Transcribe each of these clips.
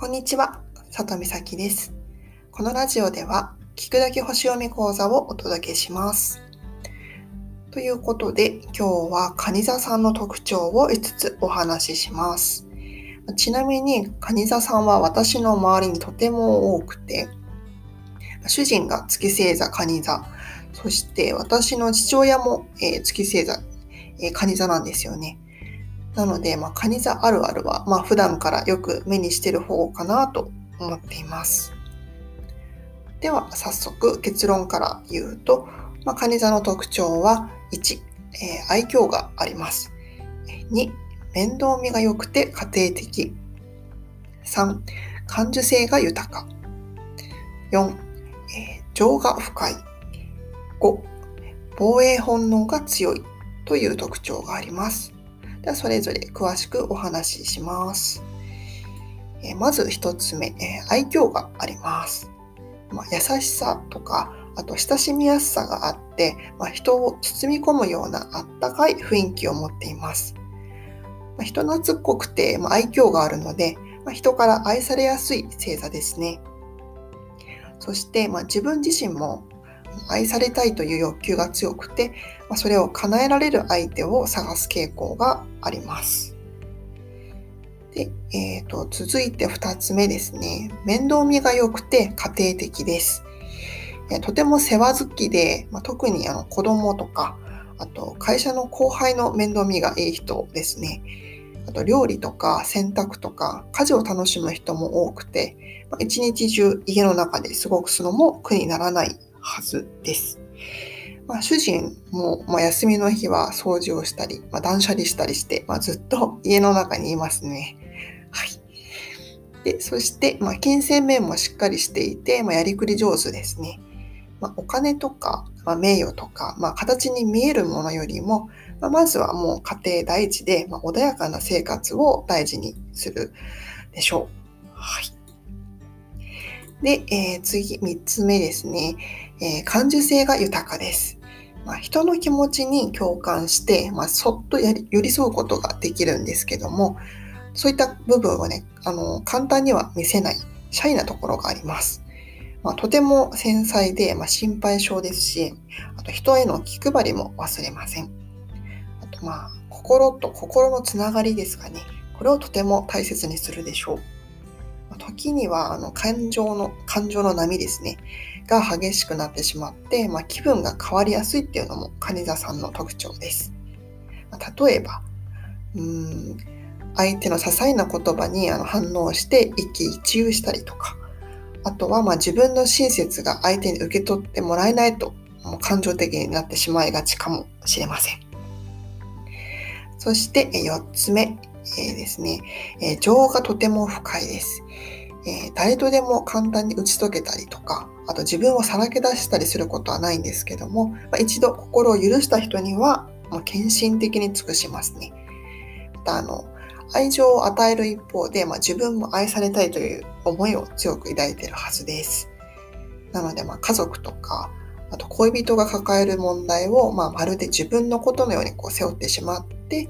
こんにちは、里美咲です。このラジオでは、聞くだけ星読み講座をお届けします。ということで、今日は蟹座さんの特徴を5つお話しします。ちなみに、蟹座さんは私の周りにとても多くて、主人が月星座蟹座、そして私の父親も、えー、月星座、えー、蟹座なんですよね。なので、まあ、カニ座あるあるは、まあ、普段からよく目にしてる方かなと思っています。では、早速結論から言うと、まあ、カニ座の特徴は1、えー、愛嬌があります。2、面倒見が良くて家庭的。3、感受性が豊か。4、えー、情が深い。5、防衛本能が強いという特徴があります。ではそれぞれ詳しくお話しします。えまず1つ目、え愛嬌があります。まあ、優しさとか、あと親しみやすさがあって、まあ、人を包み込むようなあったかい雰囲気を持っています。まあ、人懐っこくて、ま愛嬌があるので、ま人から愛されやすい星座ですね。そして、ま自分自身も愛されたいという欲求が強くて、まそれを叶えられる相手を探す傾向があります。で、えーと、続いて2つ目ですね。面倒見が良くて家庭的です。とても世話好きで、まあ、特にあの子供とか、あと会社の後輩の面倒見がいい人ですね。あと料理とか洗濯とか家事を楽しむ人も多くて、まあ、一日中家の中で過ごすのも苦にならないはずです。まあ、主人も、まあ、休みの日は掃除をしたり、まあ、断捨離したりして、まあ、ずっと家の中にいますね。はい。でそして、まあ、金銭面もしっかりしていて、まあ、やりくり上手ですね。まあ、お金とか、ま、名誉とか、ま、形に見えるものよりも、ま、まずはもう家庭第一で、ま、穏やかな生活を大事にするでしょう。はい。で、えー、次、3つ目ですね、えー、感受性が豊かです。まあ、人の気持ちに共感して、まあ、そっとやり寄り添うことができるんですけども、そういった部分はね、あの簡単には見せない、シャイなところがあります。まあ、とても繊細で、まあ、心配性ですし、あと人への気配りも忘れません。あとまあ、心と心のつながりですかね。これをとても大切にするでしょう。時にはあの感情の、感情の波ですね、が激しくなってしまって、まあ、気分が変わりやすいっていうのも蟹座さんの特徴です。まあ、例えば、うん相手の些細な言葉にあの反応して一喜一憂したりとか、あとはま自分の親切が相手に受け取ってもらえないと、もう感情的になってしまいがちかもしれません。そして4つ目、えー、ですね、えー、情がとても深いです。えー、誰とでも簡単に打ち解けたりとか、あと自分をさらけ出したりすることはないんですけども、まあ、一度心を許した人には、もう献身的に尽くしますね。また、あの、愛情を与える一方で、まあ、自分も愛されたいという思いを強く抱いているはずです。なので、まあ、家族とか、あと恋人が抱える問題を、まあ、まるで自分のことのようにこう背負ってしまって、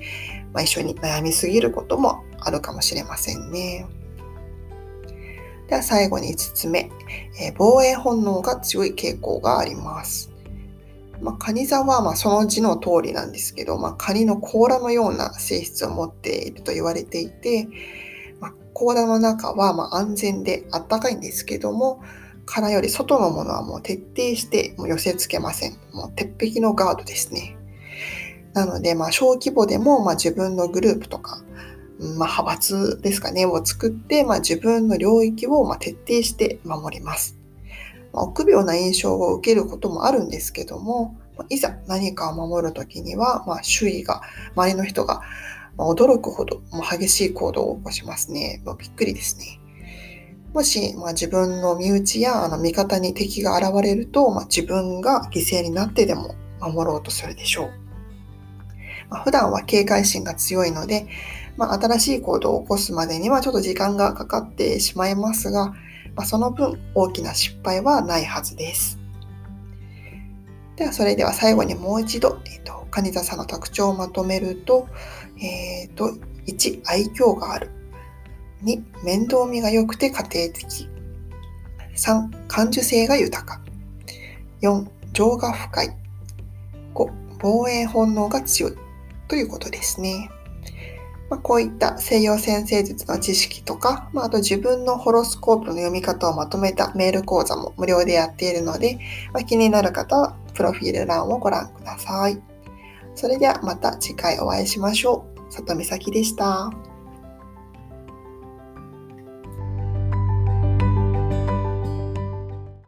まあ、一緒に悩みすぎることもあるかもしれませんね。では最後に5つ目、えー、防衛本能が強い傾向があります。まあ、カニ座はまあその字の通りなんですけど、まあ、カニの甲羅のような性質を持っていると言われていて、まあ、甲羅の中はまあ安全であったかいんですけども、殻より外のものはもう徹底してもう寄せ付けません。もう鉄壁のガードですね。なので、まあ、小規模でもまあ自分のグループとか、まあ、派閥ですかね、を作って、まあ、自分の領域をま徹底して守ります。まあ、臆病な印象を受けることもあるんですけども、いざ何かを守るときには、まあ、周囲が、周りの人が驚くほども激しい行動を起こしますね。もうびっくりですね。もし、まあ、自分の身内やあの味方に敵が現れると、まあ、自分が犠牲になってでも守ろうとするでしょう。まあ、普段は警戒心が強いので、まあ、新しい行動を起こすまでにはちょっと時間がかかってしまいますが、まあ、その分大きな失敗はないはずです。では、それでは最後にもう一度、えっ、ー、と、蟹座さんの特徴をまとめると、えっ、ー、と、1、愛嬌がある。2、面倒見が良くて家庭的。3、感受性が豊か。4、情が深い。5、防衛本能が強い。ということですね。まあ、こういった西洋先生術の知識とか、まあ、あと自分のホロスコープの読み方をまとめたメール講座も無料でやっているので、まあ、気になる方はプロフィール欄をご覧ください。それではまた次回お会いしましょう。里美咲でした。